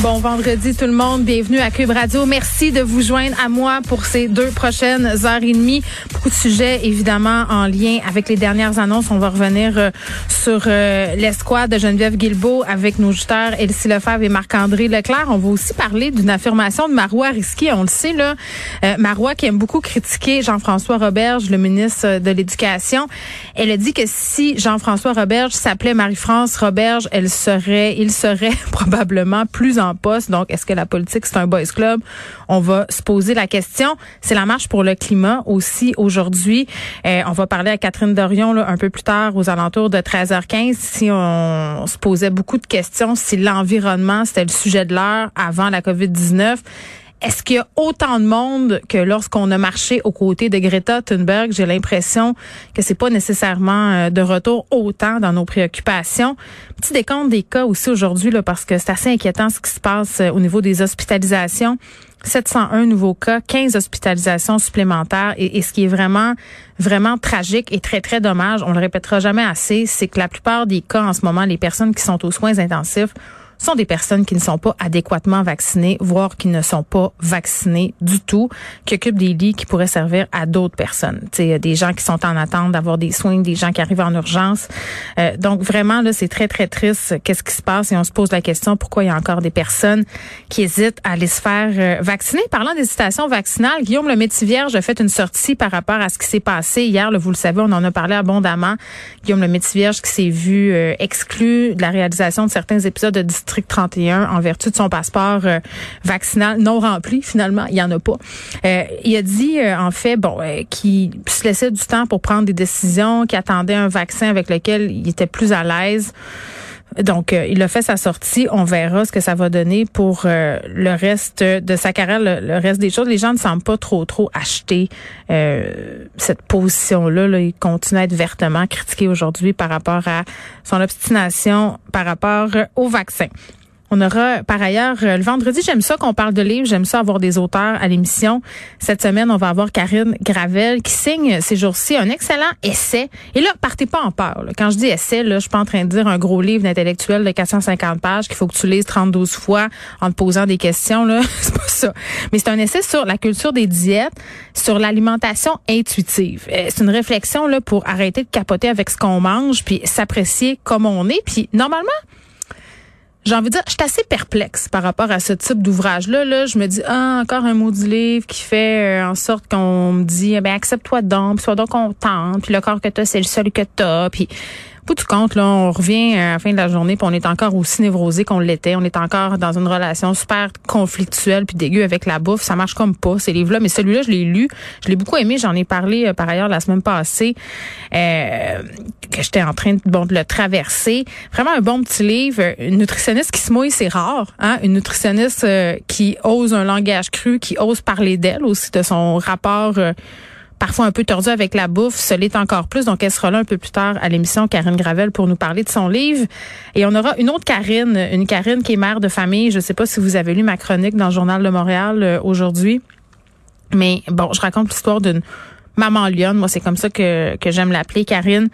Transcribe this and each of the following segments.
Bon vendredi tout le monde, bienvenue à Cube Radio. Merci de vous joindre à moi pour ces deux prochaines heures et demie. Beaucoup de sujets évidemment en lien avec les dernières annonces. On va revenir euh, sur euh, l'escouade de Geneviève Guilbeault avec nos juteurs Elsie Lefebvre et Marc-André Leclerc. On va aussi parler d'une affirmation de Marois Risky. On le sait là, euh, Marois qui aime beaucoup critiquer Jean-François Roberge, le ministre de l'Éducation. Elle a dit que si Jean-François Roberge s'appelait Marie-France Roberge, elle serait, il serait probablement plus en Donc, est-ce que la politique, c'est un boys club? On va se poser la question. C'est la marche pour le climat aussi aujourd'hui. Euh, on va parler à Catherine Dorion là, un peu plus tard, aux alentours de 13h15, si on, se posait beaucoup de questions, si l'environnement, c'était le sujet de l'heure avant la COVID-19. Est-ce qu'il y a autant de monde que lorsqu'on a marché aux côtés de Greta Thunberg? J'ai l'impression que c'est pas nécessairement euh, de retour autant dans nos préoccupations. Petit décompte des cas aussi aujourd'hui, là, parce que c'est assez inquiétant ce qui se passe euh, au niveau des hospitalisations. 701 nouveaux cas, 15 hospitalisations supplémentaires. Et, et, ce qui est vraiment, vraiment tragique et très, très dommage, on le répétera jamais assez, c'est que la plupart des cas en ce moment, les personnes qui sont aux soins intensifs, sont des personnes qui ne sont pas adéquatement vaccinées, voire qui ne sont pas vaccinées du tout, qui occupent des lits qui pourraient servir à d'autres personnes. sais, des gens qui sont en attente d'avoir des soins, des gens qui arrivent en urgence. Euh, donc vraiment, là, c'est très, très triste qu'est-ce qui se passe et on se pose la question pourquoi il y a encore des personnes qui hésitent à aller se faire euh, vacciner? Parlant d'hésitation vaccinale, Guillaume le Métivierge a fait une sortie par rapport à ce qui s'est passé hier. Là, vous le savez, on en a parlé abondamment. Guillaume le Métivierge qui s'est vu euh, exclu de la réalisation de certains épisodes de District 31 en vertu de son passeport euh, vaccinal non rempli. Finalement, il y en a pas. Euh, il a dit euh, en fait bon qu'il se laissait du temps pour prendre des décisions, qu'il attendait un vaccin avec lequel il était plus à l'aise. Donc, il a fait sa sortie. On verra ce que ça va donner pour le reste de sa carrière, le, reste des choses. Les gens ne semblent pas trop, trop acheter cette position-là. Là. Il continue à être vertement critiqué aujourd'hui par rapport à son obstination par rapport au vaccin. On aura par ailleurs euh, le vendredi, j'aime ça qu'on parle de livres, j'aime ça avoir des auteurs à l'émission. Cette semaine, on va avoir Karine Gravel qui signe ces jours-ci un excellent essai. Et là, partez pas en peur. Quand je dis essai, là, je suis pas en train de dire un gros livre d'intellectuel de 450 pages qu'il faut que tu lises 32 fois en te posant des questions. Là, c'est pas ça. Mais c'est un essai sur la culture des diètes, sur l'alimentation intuitive. Euh, c'est une réflexion là pour arrêter de capoter avec ce qu'on mange puis s'apprécier comme on est. Puis normalement j'ai envie de dire, je assez perplexe par rapport à ce type d'ouvrage-là. Là, je me dis, ah, encore un mot du livre qui fait euh, en sorte qu'on me dit, eh ben accepte-toi donc, sois donc content, puis le corps que tu as, c'est le seul que tu as, puis bout compte, là, on revient à la fin de la journée, puis on est encore aussi névrosé qu'on l'était. On est encore dans une relation super conflictuelle puis dégueu avec la bouffe. Ça marche comme pas, ces livres-là. Mais celui-là, je l'ai lu. Je l'ai beaucoup aimé. J'en ai parlé euh, par ailleurs la semaine passée, euh, que j'étais en train de, bon, de le traverser. Vraiment un bon petit livre. Une nutritionniste qui se mouille, c'est rare. Hein? Une nutritionniste euh, qui ose un langage cru, qui ose parler d'elle aussi, de son rapport parfois un peu tordu avec la bouffe, se l'est encore plus. Donc, elle sera là un peu plus tard à l'émission Karine Gravel pour nous parler de son livre. Et on aura une autre Karine, une Karine qui est mère de famille. Je ne sais pas si vous avez lu ma chronique dans le Journal de Montréal euh, aujourd'hui. Mais bon, je raconte l'histoire d'une maman lionne. Moi, c'est comme ça que, que j'aime l'appeler, Karine.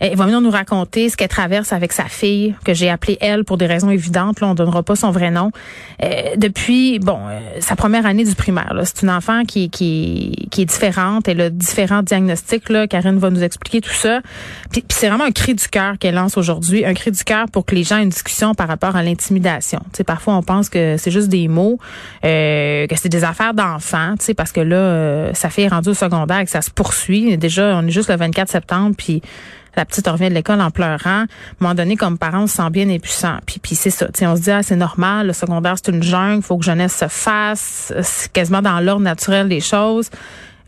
Elle va venir nous raconter ce qu'elle traverse avec sa fille, que j'ai appelée elle pour des raisons évidentes. Là, on donnera pas son vrai nom. Euh, depuis, bon, euh, sa première année du primaire. C'est une enfant qui, qui, qui est différente. Elle a différents diagnostics. Là. Karine va nous expliquer tout ça. Puis, c'est vraiment un cri du cœur qu'elle lance aujourd'hui. Un cri du cœur pour que les gens aient une discussion par rapport à l'intimidation. Tu sais, parfois, on pense que c'est juste des mots, euh, que c'est des affaires d'enfants, tu sais, parce que là, euh, ça fait rendu au secondaire et que ça se poursuit. Déjà, on est juste le 24 septembre, puis la petite revient de l'école en pleurant. À un moment donné, comme parents, on se sent bien impuissant. Puis, puis c'est ça. On se dit, ah, c'est normal, le secondaire, c'est une jungle, faut que jeunesse se fasse. C'est quasiment dans l'ordre naturel des choses.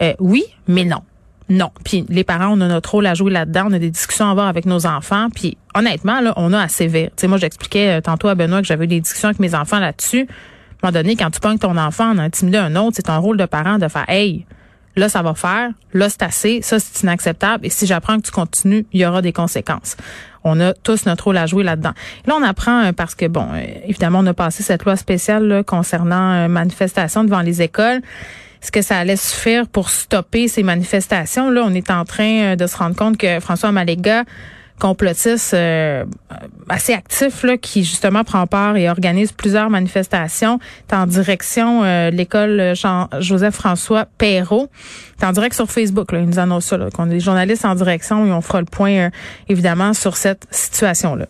Euh, oui, mais non. Non. Puis les parents, on a notre rôle à jouer là-dedans. On a des discussions à avoir avec nos enfants. Puis honnêtement, là, on a assez vite. Sais, moi, j'expliquais euh, tantôt à Benoît que j'avais des discussions avec mes enfants là-dessus. À un moment donné, quand tu pognes ton enfant en intimider un autre, c'est ton rôle de parent de faire, hey, là, ça va faire, là, c'est assez, ça, c'est inacceptable. Et si j'apprends que tu continues, il y aura des conséquences. On a tous notre rôle à jouer là-dedans. Là, on apprend euh, parce que, bon, euh, évidemment, on a passé cette loi spéciale concernant euh, manifestation devant les écoles. est-ce que ça allait suffire pour stopper ces manifestations? Là, on est en train de se rendre compte que François Maléga complotiste euh, assez actif là, qui justement prend part et organise plusieurs manifestations. est en direction euh, de l'école Jean Joseph François Perrault. en direct sur Facebook. Là, il nous annonce ça, qu'on est journalistes en direction et on fera le point euh, évidemment sur cette situation-là.